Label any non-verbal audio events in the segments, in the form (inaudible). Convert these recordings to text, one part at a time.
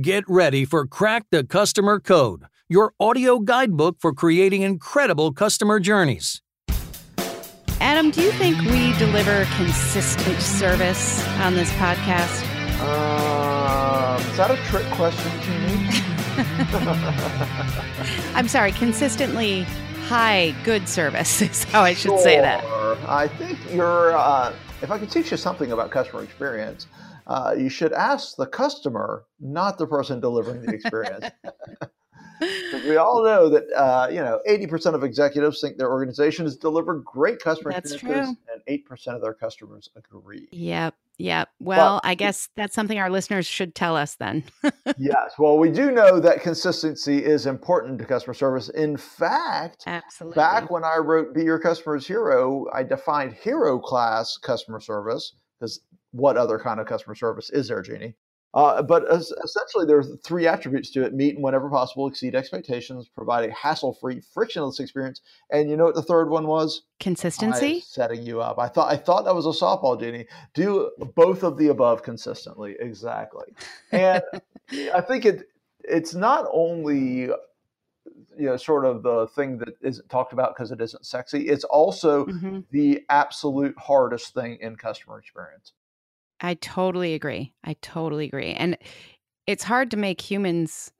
Get ready for Crack the Customer Code, your audio guidebook for creating incredible customer journeys. Adam, do you think we deliver consistent service on this podcast? Um, is that a trick question to me? (laughs) I'm sorry, consistently high good service is how I should sure. say that. I think you're, uh, if I could teach you something about customer experience, uh, you should ask the customer, not the person delivering the experience. (laughs) (laughs) we all know that uh, you know 80% of executives think their organization has delivered great customer that's experiences, true. and 8% of their customers agree. Yep. Yep. Well, but, I guess that's something our listeners should tell us then. (laughs) yes. Well, we do know that consistency is important to customer service. In fact, absolutely. Back when I wrote "Be Your Customer's Hero," I defined hero class customer service because what other kind of customer service is there, Jeannie? Uh, but as, essentially, there are three attributes to it: meet and whenever possible, exceed expectations, provide a hassle-free, frictionless experience. And you know what the third one was? Consistency. setting you up. I thought I thought that was a softball, Jeannie. Do both of the above consistently, exactly. And I (laughs) think it it's not only you know sort of the thing that isn't talked about because it isn't sexy. It's also mm-hmm. the absolute hardest thing in customer experience. I totally agree. I totally agree. And it's hard to make humans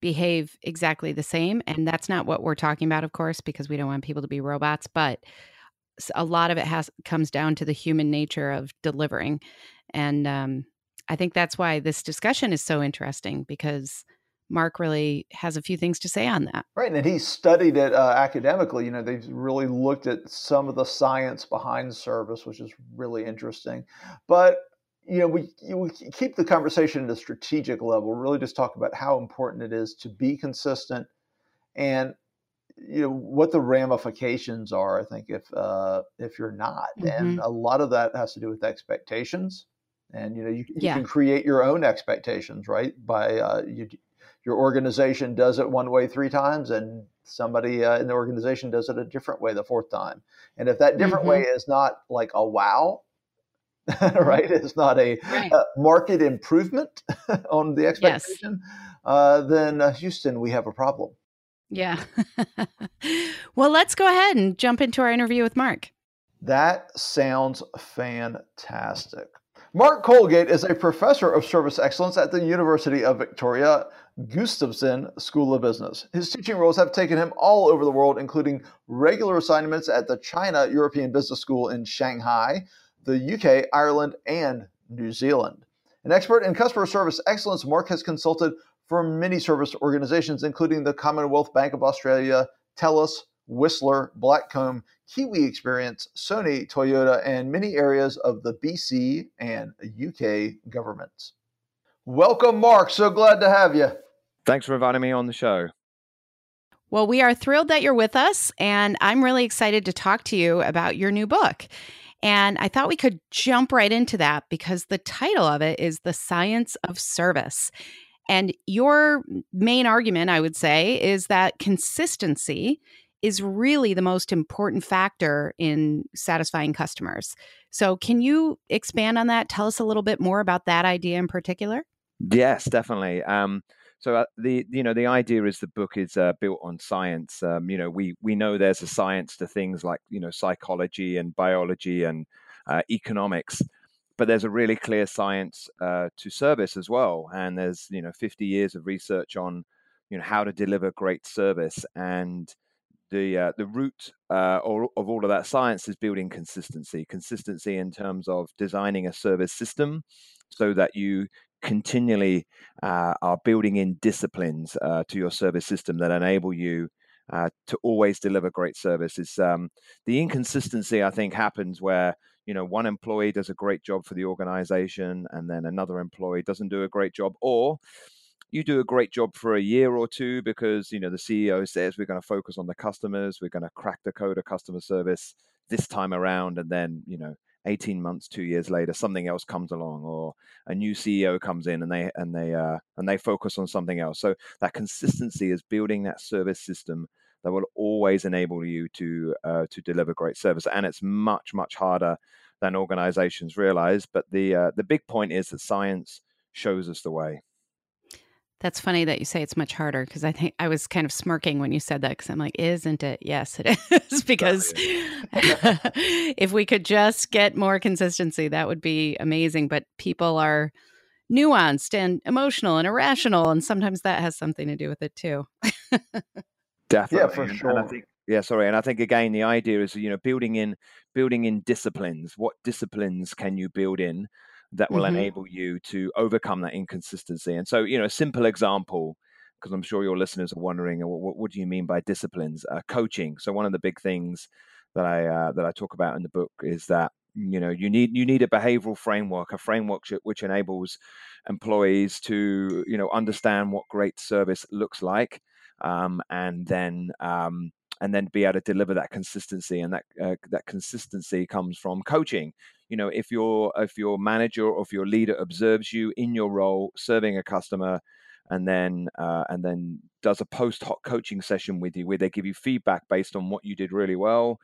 behave exactly the same. And that's not what we're talking about, of course, because we don't want people to be robots. But a lot of it has comes down to the human nature of delivering. And um, I think that's why this discussion is so interesting because Mark really has a few things to say on that. Right, and he studied it uh, academically. You know, they've really looked at some of the science behind service, which is really interesting. But you know, we, we keep the conversation at a strategic level, really just talk about how important it is to be consistent and you know what the ramifications are i think if uh if you're not mm-hmm. and a lot of that has to do with expectations and you know you, you yeah. can create your own expectations right by uh you, your organization does it one way three times and somebody uh, in the organization does it a different way the fourth time and if that different mm-hmm. way is not like a wow (laughs) right? It's not a, right. uh, market improvement (laughs) on the expectation. Yes. Uh, then uh, Houston, we have a problem. Yeah. (laughs) well, let's go ahead and jump into our interview with Mark. That sounds fantastic. Mark Colgate is a professor of service excellence at the University of Victoria Gustavson School of Business. His teaching roles have taken him all over the world, including regular assignments at the China European Business School in Shanghai, the UK, Ireland, and New Zealand. An expert in customer service excellence, Mark has consulted for many service organizations, including the Commonwealth Bank of Australia, TELUS, Whistler, Blackcomb, Kiwi Experience, Sony, Toyota, and many areas of the BC and UK governments. Welcome, Mark. So glad to have you. Thanks for inviting me on the show. Well, we are thrilled that you're with us, and I'm really excited to talk to you about your new book. And I thought we could jump right into that because the title of it is The Science of Service. And your main argument, I would say, is that consistency is really the most important factor in satisfying customers. So, can you expand on that? Tell us a little bit more about that idea in particular. Yes, definitely. Um, so uh, the you know the idea is the book is uh, built on science. Um, you know we we know there's a science to things like you know psychology and biology and uh, economics, but there's a really clear science uh, to service as well. And there's you know 50 years of research on you know how to deliver great service and the uh, the root uh, of all of that science is building consistency. Consistency in terms of designing a service system so that you continually uh, are building in disciplines uh, to your service system that enable you uh, to always deliver great services. Um, the inconsistency, I think, happens where you know one employee does a great job for the organization, and then another employee doesn't do a great job, or you do a great job for a year or two because you know the CEO says we're going to focus on the customers, we're going to crack the code of customer service this time around, and then you know 18 months two years later something else comes along or a new ceo comes in and they and they uh, and they focus on something else. So that consistency is building that service system that will always enable you to uh, to deliver great service. And it's much much harder than organizations realize but the uh, the big point is that science shows us the way That's funny that you say it's much harder because I think I was kind of smirking when you said that because I'm like, isn't it? Yes, it (laughs) is. because (laughs) if we could just get more consistency, that would be amazing. But people are nuanced and emotional and irrational. And sometimes that has something to do with it too. Definitely. Yeah, for sure. And I think, yeah, sorry. And I think again, the idea is, you know, building in building in disciplines. What disciplines can you build in that will Mhm. enable you to overcome that inconsistency? And so, you know, a simple example, because I'm sure your listeners are wondering, what, what, do you mean by disciplines? Uh, coaching. So one of the big things that I uh, that I talk about in the book is that you know you need you need a behavioral framework, a framework which, which enables employees to you know understand what great service looks like, um, and then um, and then be able to deliver that consistency. And that uh, that consistency comes from coaching. You know, if your if your manager or if your leader observes you in your role serving a customer, and then uh, and then does a post hoc coaching session with you where they give you feedback based on what you did really well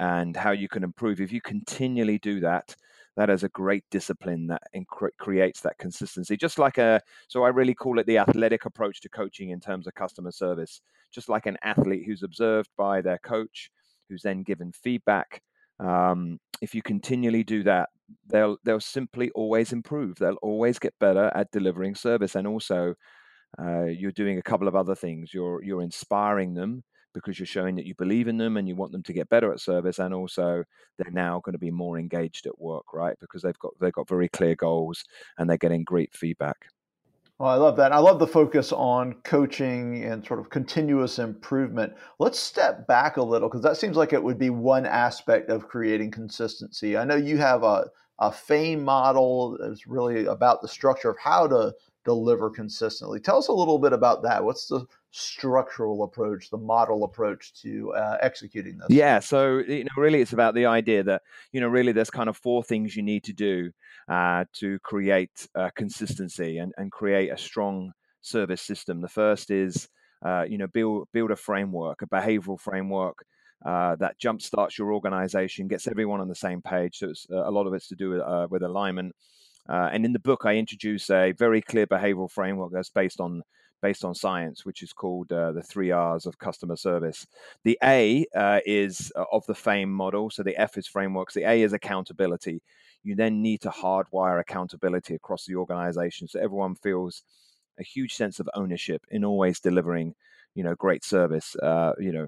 and how you can improve. If you continually do that, that is a great discipline that incre- creates that consistency. Just like a, so I really call it the athletic approach to coaching in terms of customer service. Just like an athlete who's observed by their coach, who's then given feedback. Um, if you continually do that, they'll they'll simply always improve. They'll always get better at delivering service, and also uh, you're doing a couple of other things. You're you're inspiring them because you're showing that you believe in them and you want them to get better at service, and also they're now going to be more engaged at work, right? Because they've got they've got very clear goals and they're getting great feedback. Well, I love that. I love the focus on coaching and sort of continuous improvement. Let's step back a little because that seems like it would be one aspect of creating consistency. I know you have a, a FAME model that's really about the structure of how to deliver consistently. Tell us a little bit about that. What's the structural approach, the model approach to uh, executing this? Yeah, so you know, really, it's about the idea that you know, really, there's kind of four things you need to do uh, to create uh, consistency and, and create a strong service system. The first is uh, you know build build a framework, a behavioral framework uh, that jumpstarts your organization, gets everyone on the same page. So it's, uh, a lot of it's to do with, uh, with alignment. Uh, and in the book, I introduce a very clear behavioral framework that's based on based on science, which is called uh, the three R's of customer service. The A is of the FAME model. So the F is frameworks. The A is accountability. You then need to hardwire accountability across the organization. So everyone feels a huge sense of ownership in always delivering, you know, great service. Uh, you know,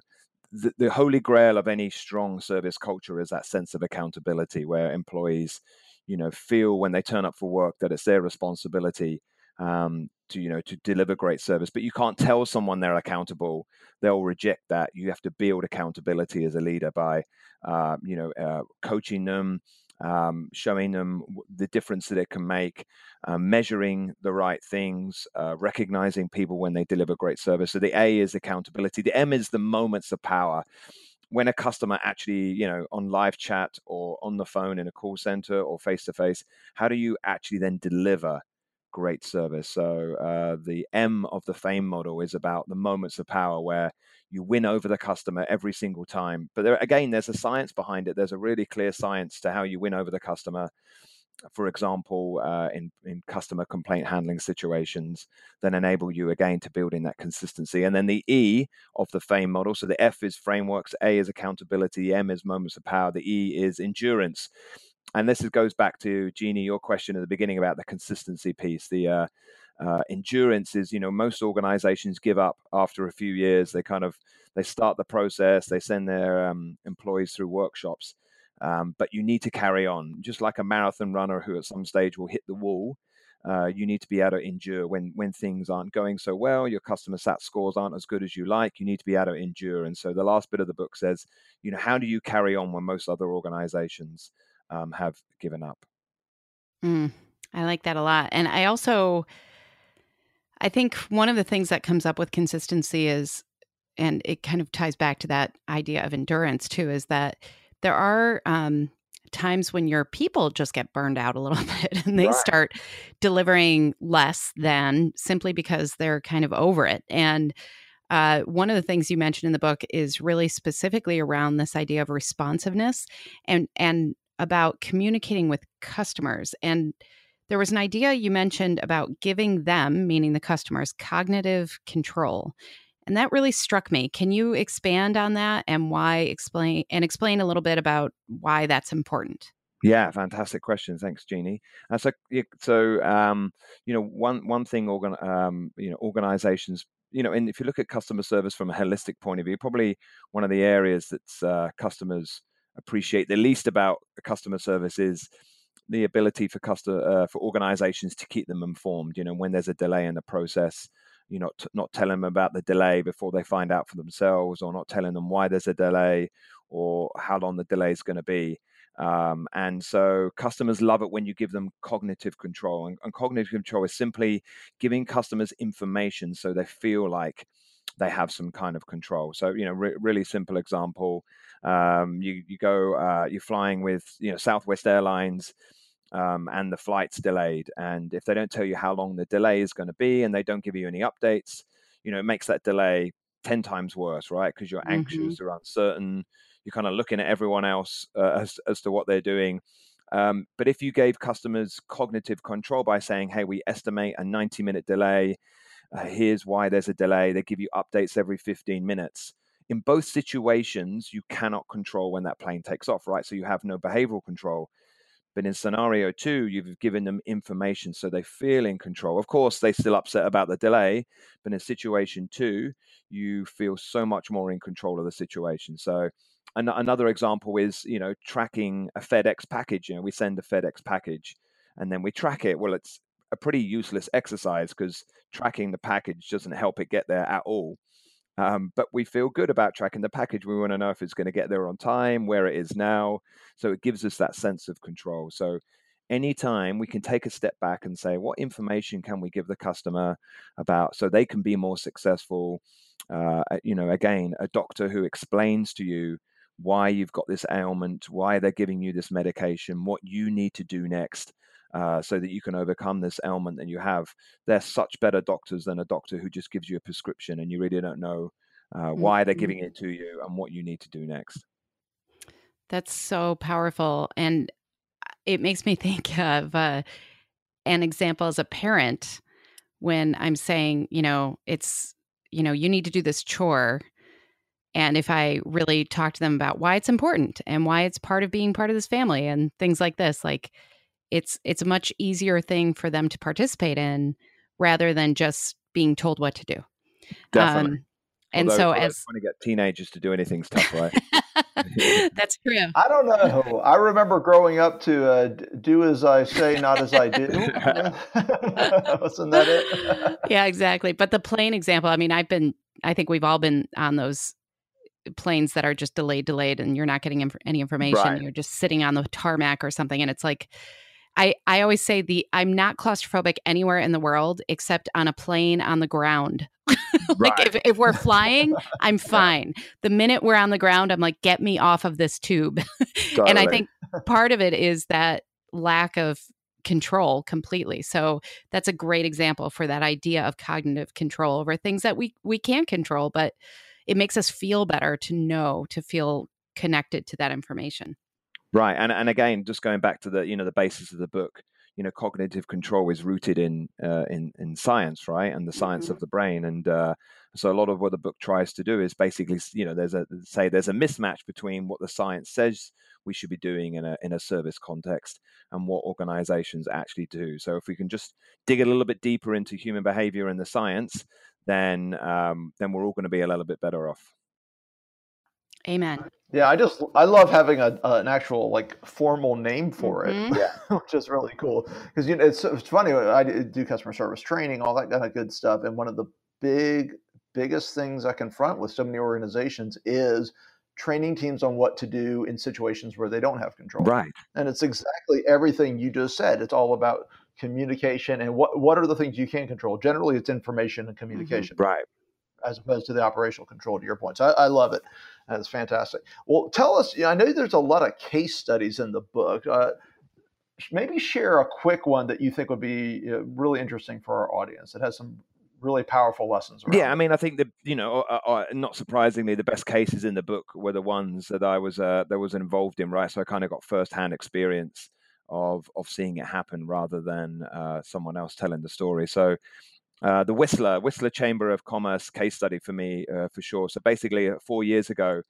the, the holy grail of any strong service culture is that sense of accountability where employees, you know, feel when they turn up for work that it's their responsibility um, to you know to deliver great service. But you can't tell someone they're accountable. They'll reject that. You have to build accountability as a leader by uh, you know uh, coaching them um, showing them the difference that it can make uh, measuring the right things uh, recognizing people when they deliver great service. So the a is accountability. The m is the moments of power. When a customer actually, you know, on live chat or on the phone in a call center or face to face, how do you actually then deliver great service? So uh, the M of the fame model is about the moments of power where you win over the customer every single time. But there, again, there's a science behind it. There's a really clear science to how you win over the customer for example, uh, in in customer complaint handling situations, then enable you again to build in that consistency. And then the E of the FAME model. So the F is frameworks, A is accountability, M is moments of power, the E is endurance. And this is, goes back to Jeannie, your question at the beginning about the consistency piece. The uh, uh, endurance is, you know, most organizations give up after a few years. They kind of they start the process, they send their um, employees through workshops um, but you need to carry on, just like a marathon runner who at some stage will hit the wall. Uh, you need to be able to endure when when things aren't going so well. Your customer sat scores aren't as good as you like. You need to be able to endure. And so the last bit of the book says, you know, how do you carry on when most other organizations um, have given up? Mm, I like that a lot. And I also, I think one of the things that comes up with consistency is, and it kind of ties back to that idea of endurance too, is that there are um, times when your people just get burned out a little (laughs) bit and they Right. start delivering less than simply because they're kind of over it. And uh, one of the things you mentioned in the book is really specifically around this idea of responsiveness and and about communicating with customers and there was an idea you mentioned about giving them, meaning the customers, cognitive control. And that really struck me. Can you expand on that and why explain and explain a little bit about why that's important? Yeah, fantastic question. Thanks, Jeannie. Uh, so, so um, you know, one one thing, organ, um, you know, organizations, you know, and if you look at customer service from a holistic point of view, probably one of the areas that uh, customers appreciate the least about customer service is the ability for customer uh, for organizations to keep them informed. You know, when there's a delay in the process, you know, t- not telling them about the delay before they find out for themselves, or not telling them why there's a delay or how long the delay is going to be. Um, and so customers love it when you give them cognitive control. And, and cognitive control is simply giving customers information so they feel like they have some kind of control. So, you know, re- really simple example. Um, you you go, uh, you're flying with you know Southwest Airlines. Um, and the flight's delayed. And if they don't tell you how long the delay is going to be and they don't give you any updates, you know, it makes that delay 10 times worse, right? Because you're anxious mm-hmm. or uncertain. You're kind of looking at everyone else uh, as, as to what they're doing. Um, but if you gave customers cognitive control by saying, hey, we estimate a 90 minute delay, uh, here's why there's a delay, they give you updates every 15 minutes in both situations, you cannot control when that plane takes off, right? So you have no behavioral control. But in scenario two, you've given them information so they feel in control. Of course, they still upset about the delay, but in situation two, you feel so much more in control of the situation. So an- another example is, you know, tracking a FedEx package. You know, we send a FedEx package and then we track it. Well, it's a pretty useless exercise because tracking the package doesn't help it get there at all. Um, but we feel good about tracking the package. We want to know if it's going to get there on time, where it is now. So it gives us that sense of control. So anytime we can take a step back and say, what information can we give the customer about so they can be more successful? Uh, you know, again, a doctor who explains to you why you've got this ailment, why they're giving you this medication, what you need to do next. Uh, so that you can overcome this ailment that you have. They're such better doctors than a doctor who just gives you a prescription and you really don't know uh, why they're giving mm-hmm. it to you and what you need to do next. That's so powerful. And uh, it makes me (laughs) think of uh, an example as a parent when I'm saying, you know, it's, you know, you need to do this chore. And if I really talk to them about why it's important and why it's part of being part of this family and things like this, like, it's it's a much easier thing for them to participate in rather than just being told what to do. Definitely. Um, and Although, so as trying to get teenagers to do anything's tough, (laughs) right? (laughs) That's true. I don't know. I remember growing up to uh, do as I say, not as I do. (laughs) Wasn't that it? yeah, exactly. But the plane example, I mean, I've been, I think we've all been on those planes that are just delayed, delayed, and you're not getting inf- any information. Right. You're just sitting on the tarmac or something. And it's like, I, I always say the I'm not claustrophobic anywhere in the world except on a plane on the ground. (laughs) like if, if we're flying, (laughs) I'm fine. The minute we're on the ground, I'm like, get me off of this tube. (laughs) and I think part of it is that lack of control completely. So that's a great example for that idea of cognitive control over things that we we can control, but it makes us feel better to know, to feel connected to that information. Right, and and again, just going back to the you know the basis of the book, you know, cognitive control is rooted in uh, in in science, right, and the science mm-hmm. of the brain, and uh, so a lot of what the book tries to do is basically, you know, there's a say there's a mismatch between what the science says we should be doing in a in a service context and what organizations actually do. So if we can just dig a little bit deeper into human behavior and the science, then um, then we're all going to be a little bit better off. Amen. Yeah, I just I love having a an actual like formal name for mm-hmm. it, (laughs) which is really cool because you know it's it's funny. I do customer service training, all that kind of good stuff, and one of the big biggest things I confront with so many organizations is training teams on what to do in situations where they don't have control. Right. And it's exactly everything you just said. It's all about communication and what what are the things you can control. Generally, it's information and mm-hmm. communication. Mm-hmm. Right as opposed to the operational control to your point. So I, I love it. That's fantastic. Well, tell us, you know, I know there's a lot of case studies in the book. Uh, maybe share a quick one that you think would be you know, really interesting for our audience. It has some really powerful lessons. yeah, I mean, I think that you know, uh, uh, not surprisingly, the best cases in the book were the ones that I was uh, that was involved in, right? So I kind of got first-hand experience of of seeing it happen rather than uh, someone else telling the story. So. Uh, the Whistler Whistler Chamber of Commerce case study for me uh, for sure. So basically, uh, four years ago,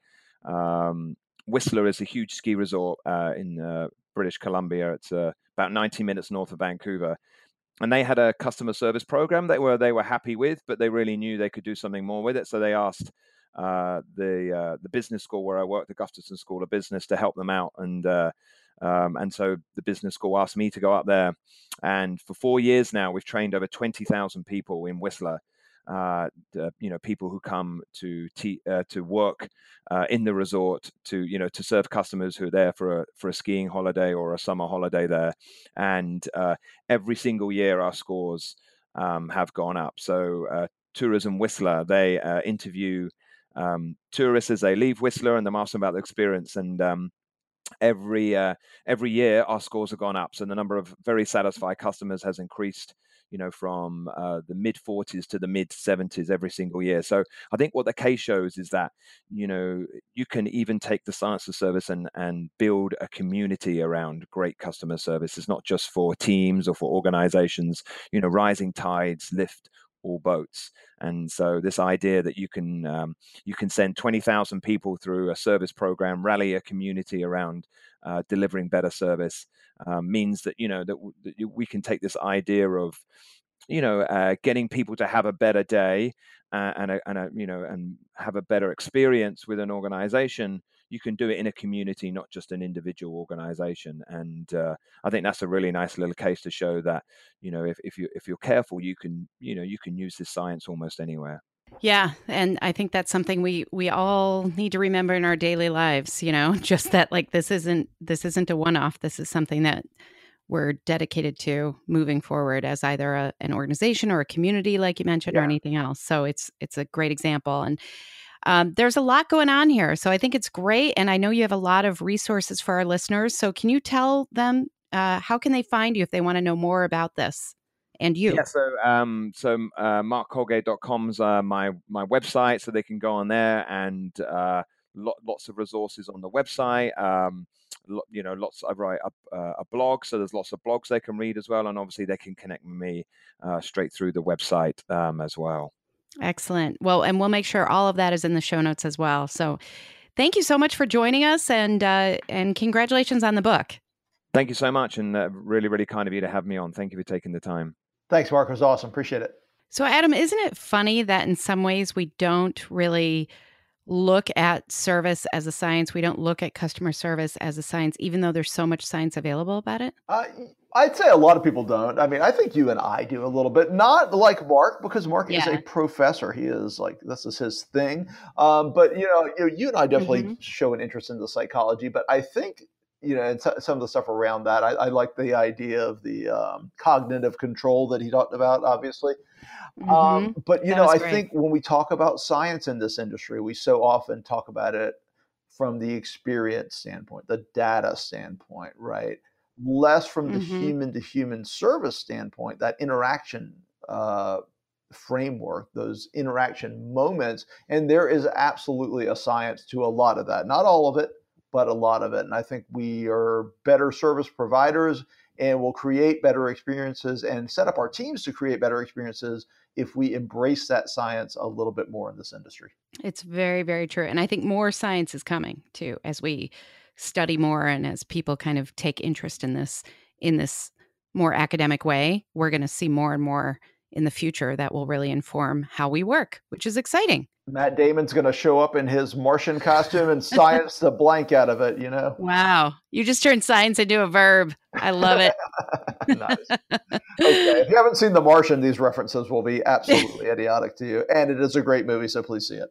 um, Whistler is a huge ski resort uh, in British Columbia. It's about 90 minutes north of Vancouver, and they had a customer service program they were they were happy with, but they really knew they could do something more with it. So they asked uh, the uh, the business school where I worked, the Gustavson School of Business, to help them out. And uh, um, and so the business school asked me to go up there. And for four years now, we've trained over twenty thousand people in Whistler. Uh, you know, people who come to te- uh, to work uh, in the resort to you know to serve customers who are there for a for a skiing holiday or a summer holiday there. And every single year, our scores um, have gone up. So Tourism Whistler, they interview um, tourists as they leave Whistler and them ask them about the experience. And um, every uh, every year, our scores have gone up. So the number of very satisfied customers has increased. You know, from uh, the mid 40s to the mid 70s every single year. So I think what the case shows is that you know you can even take the science of service and and build a community around great customer service. It's not just for teams or for organizations. You know, rising tides lift all boats. And so this idea that you can um, you can send twenty thousand people through a service program, rally a community around uh, delivering better service, um, means that you know that, w- that, we can take this idea of you know uh, getting people to have a better day uh, and a, and a, you know and have a better experience with an organization you can do it in a community, not just an individual organization. And uh, I think that's a really nice little case to show that you know if, if you if you're careful, you can you know you can use this science almost anywhere. Yeah, and I think that's something we we all need to remember in our daily lives, you know, (laughs) just that like this isn't this isn't a one-off. This is something that we're dedicated to moving forward as either a, an organization or a community like you mentioned yeah. or anything else. So it's it's a great example and um, there's a lot going on here. So I think it's great. And I know you have a lot of resources for our listeners. So can you tell them uh, how can they find you if they want to know more about this? and you. Yeah, so um, so uh, markcolgate.com's uh, my my website, so they can go on there and uh, lo- lots of resources on the website. Um, lo- you know, lots. I write a, uh, a, blog, so there's lots of blogs they can read as well, and obviously they can connect with me uh, straight through the website um, as well. Excellent. Well, and we'll make sure all of that is in the show notes as well. So, thank you so much for joining us, and uh, and congratulations on the book. Thank you so much, and uh, really, really kind of you to have me on. Thank you for taking the time. Thanks, Mark. It was awesome. Appreciate it. So, Adam, isn't it funny that in some ways we don't really look at service as a science? We don't look at customer service as a science, even though there's so much science available about it? Uh, I'd say a lot of people don't. I mean, I think you and I do a little bit, not like Mark, because Mark yeah. is a professor. He is like this is his thing. Um, but you know, you, you and I definitely mm-hmm. show an interest in the psychology. But I think you know, and some of the stuff around that, I, I like the idea of the um, cognitive control that he talked about, obviously. Um, mm-hmm. Um, but you that know, I great. think when we talk about science in this industry, we so often talk about it from the experience standpoint, the data standpoint, right? less from the mm-hmm. human to human service standpoint, that interaction uh, framework, those interaction moments. And there is absolutely a science to a lot of that. Not all of it, but a lot of it. And I think we are better service providers and we'll create better experiences and set up our teams to create better experiences if we embrace that science a little bit more in this industry. It's very, very true. And I think more science is coming too as we study more and as people kind of take interest in this in this more academic way, we're going to see more and more in the future that will really inform how we work, which is exciting. Matt Damon's going to show up in his Martian costume and (laughs) science the blank out of it, you know? Wow. You just turned science into a verb. I love it. (laughs) nice. Okay. If you haven't seen The Martian, these references will be absolutely (laughs) idiotic to you. And it is a great movie, so please see it.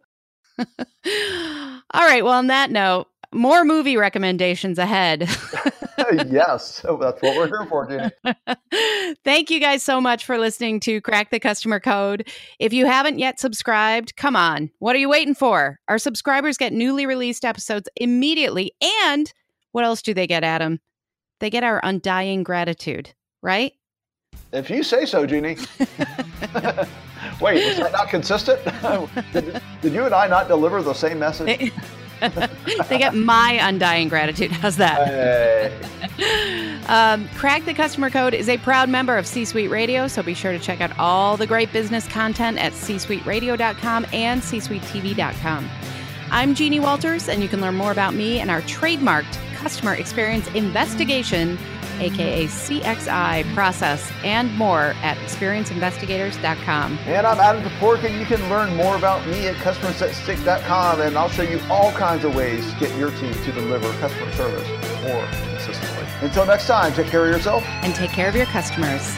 All right. Well, on that note, more movie recommendations ahead. (laughs) yes, that's what we're here for, Jeannie. (laughs) Thank you guys so much for listening to Crack the Customer Code. If you haven't yet subscribed, come on. What are you waiting for? Our subscribers get newly released episodes immediately. And what else do they get, Adam? They get our undying gratitude, right? If you say so, Jeannie. (laughs) Wait, is that not consistent? did, did you and I not deliver the same message? (laughs) they get my undying gratitude. How's that? Hey. um, Crack the Customer Code is a proud member of C Suite Radio, so be sure to check out all the great business content at csuiteradio.com and csuitetv.com. I'm Jeannie Walters, and you can learn more about me and our trademarked customer experience investigation aka CXI, process, and more at experienceinvestigators.com. And I'm Adam Toporek, and you can learn more about me at customersthatstick.com, and I'll show you all kinds of ways to get your team to deliver customer service more consistently. Until next time, take care of yourself and take care of your customers.